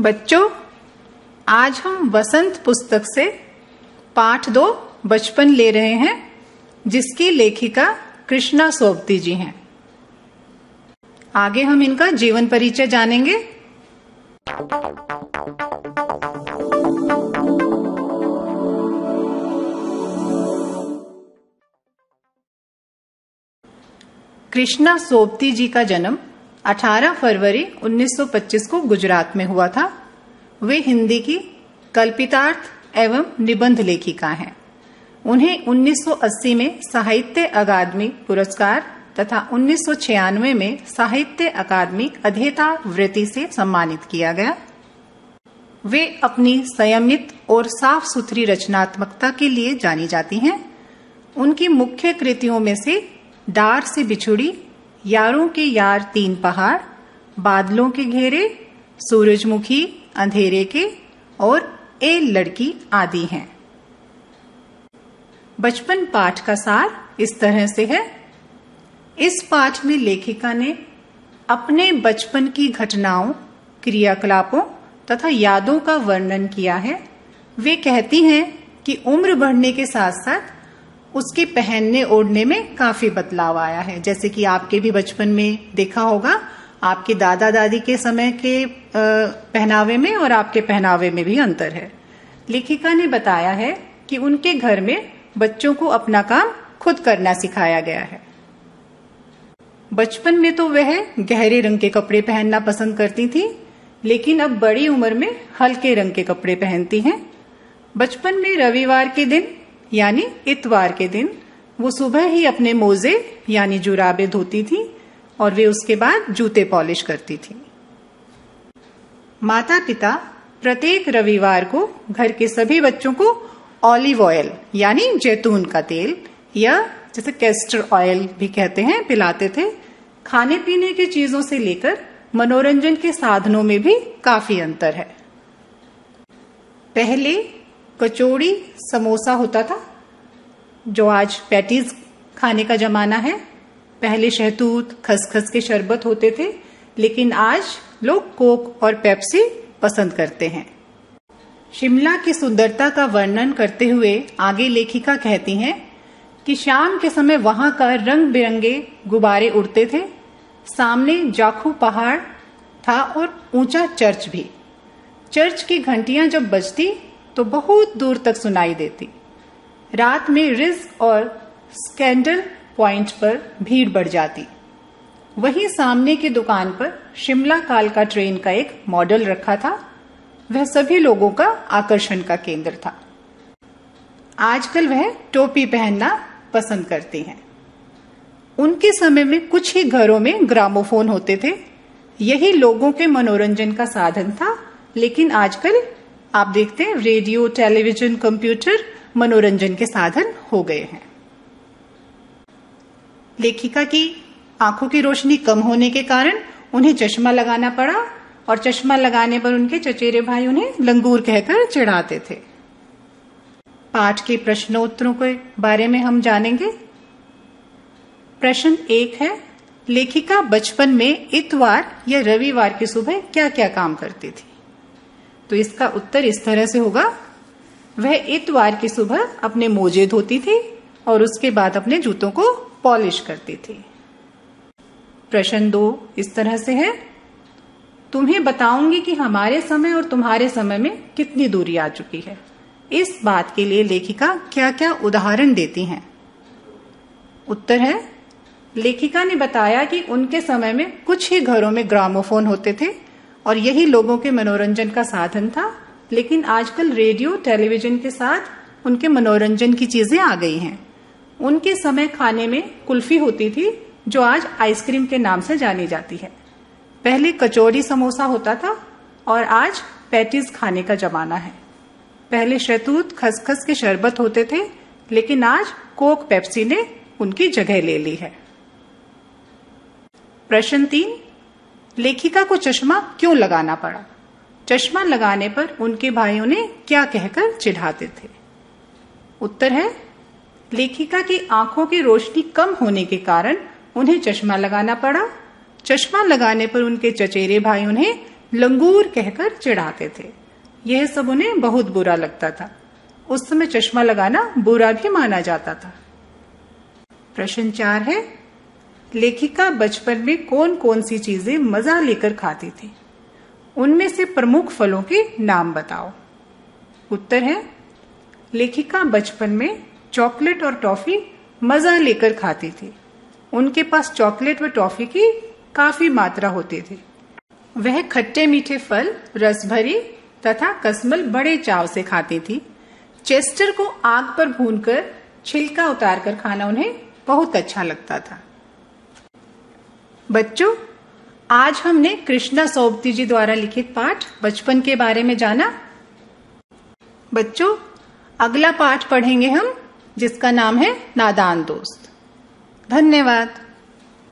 बच्चों, आज हम वसंत पुस्तक से पाठ दो बचपन ले रहे हैं, जिसकी लेखिका कृष्णा सोबती जी हैं। आगे हम इनका जीवन परिचय जानेंगे। कृष्णा सोबती जी का जन्म 18 फरवरी 1925 को गुजरात में हुआ था। वे हिंदी की कल्पितार्थ एवं निबंध लेखिका हैं। उन्हें 1980 में साहित्य अकादमी पुरस्कार तथा 1996 में साहित्य अकादमी अध्येता वृत्ति से सम्मानित किया गया। वे अपनी संयमित और साफ़ सुथरी रचनात्मकता के लिए जानी जाती हैं। उनकी मुख्य कृतियों में से डार से बिछुड़ी यारों के यार तीन पहाड़, बादलों के घेरे, सूरजमुखी, अंधेरे के, और ए लड़की आदि हैं। बचपन पाठ का सार इस तरह से है। इस पाठ में लेखिका ने अपने बचपन की घटनाओं, क्रियाकलापों तथा यादों का वर्णन किया है। वे कहती हैं कि उम्र बढ़ने के साथ साथ उसके पहनने ओढ़ने में काफ़ी बदलाव आया है। जैसे कि आपके भी बचपन में देखा होगा, आपके दादा दादी के समय के पहनावे में और आपके पहनावे में भी अंतर है। लेखिका ने बताया है कि उनके घर में बच्चों को अपना काम खुद करना सिखाया गया है। बचपन में तो वह गहरे रंग के कपड़े पहनना पसंद करती थी, लेकिन अब बड़ी उम्र में हल्के रंग के कपड़े पहनती हैं। बचपन में रविवार के दिन यानी इतवार के दिन, वो सुबह ही अपने मोजे, यानी जुराबे धोती थी और वे उसके बाद जूते पॉलिश करती थी। माता पिता प्रत्येक रविवार को घर के सभी बच्चों को ऑलिव ऑयल, यानी जैतून का तेल या जैसे कैस्टर ऑयल भी कहते हैं, पिलाते थे खाने पीने की चीज़ों से लेकर मनोरंजन के साधनों में भी काफ़ी अंतर है। पहले कचौड़ी, समोसा होता था, जो आज पैटीज खाने का जमाना है। पहले शहतूत, खसखस के शरबत होते थे, लेकिन आज लोग कोक और पेप्सी पसंद करते हैं। शिमला की सुंदरता का वर्णन करते हुए आगे लेखिका कहती हैं कि शाम के समय वहाँ का रंग बिरंगे गुब्बारे उड़ते थे। सामने जाखू पहाड़ था और ऊँचा चर्च भी। चर्च की घंटियाँ जब बजती तो बहुत दूर तक सुनाई देती। रात में रिस्क और स्कैंडल पॉइंट पर भीड़ बढ़ जाती। वहीं सामने की दुकान पर शिमला काल का ट्रेन का एक मॉडल रखा था। वह सभी लोगों का आकर्षण का केंद्र था। आजकल वह टोपी पहनना पसंद करती हैं। उनके समय में कुछ ही घरों में ग्रामोफोन होते थे। यही लोगों के मनोरंजन का साधन था, लेकिन आजकल आप देखते हैं, रेडियो, टेलीविज़न, कंप्यूटर मनोरंजन के साधन हो गए हैं। लेखिका की आँखों की रोशनी कम होने के कारण उन्हें चश्मा लगाना पड़ा और चश्मा लगाने पर उनके चचेरे भाई उन्हें लंगूर कहकर चिढ़ाते थे। पाठ के प्रश्नोत्तरों के बारे में हम जानेंगे। प्रश्न एक है, लेखिका बचपन में इतवार या रविवार की सुबह क्या क्या काम करती थी? तो इसका उत्तर इस तरह से होगा। वह इतवार की सुबह अपने मोजे धोती थी और उसके बाद अपने जूतों को पॉलिश करती थी। प्रश्न दो इस तरह से है। तुम्हें बताऊँगी कि हमारे समय और तुम्हारे समय में कितनी दूरी आ चुकी है। इस बात के लिए लेखिका क्या क्या उदाहरण देती हैं? उत्तर है, लेखिका ने बताया कि उनके समय में कुछ ही घरों में ग्रामोफोन होते थे। और यही लोगों के मनोरंजन का साधन था, लेकिन आजकल रेडियो, टेलीविज़न के साथ उनके मनोरंजन की चीज़ें आ गई हैं। उनके समय खाने में कुल्फी होती थी, जो आज आइसक्रीम के नाम से जानी जाती है। पहले कचौड़ी समोसा होता था और आज पैटीज खाने का जमाना है। पहले शहतूत, खसखस के शरबत होते थे, लेकिन आज कोक, पेप्सी ने उनकी जगह ले ली है। प्रश्न तीन लेखिका को चश्मा क्यों लगाना पड़ा? चश्मा लगाने पर उनके भाइयों ने क्या कहकर चिढ़ाते थे? उत्तर है, लेखिका की आँखों की रोशनी कम होने के कारण उन्हें चश्मा लगाना पड़ा। चश्मा लगाने पर उनके चचेरे भाई उन्हें लंगूर कहकर चिढ़ाते थे। यह सब उन्हें बहुत बुरा लगता था। उस समय चश्मा लगाना बुरा भी माना जाता था। प्रश्न चार है लेखिका बचपन में कौन कौन सी चीज़ें मज़ा लेकर खाती थी? उनमें से प्रमुख फलों के नाम बताओ। उत्तर है, लेखिका बचपन में चॉकलेट और टॉफी मज़ा लेकर खाती थी। उनके पास चॉकलेट व टॉफी की काफ़ी मात्रा होती थी। वह खट्टे मीठे फल, रसभरी तथा कसमल बड़े चाव से खाती थी। चेस्टर को आग पर भूनकर छिलका उतारकर खाना उन्हें बहुत अच्छा लगता था। बच्चों, आज हमने कृष्णा सोबती जी द्वारा लिखित पाठ बचपन के बारे में जाना। बच्चों, अगला पाठ पढ़ेंगे हम, जिसका नाम है नादान दोस्त। धन्यवाद।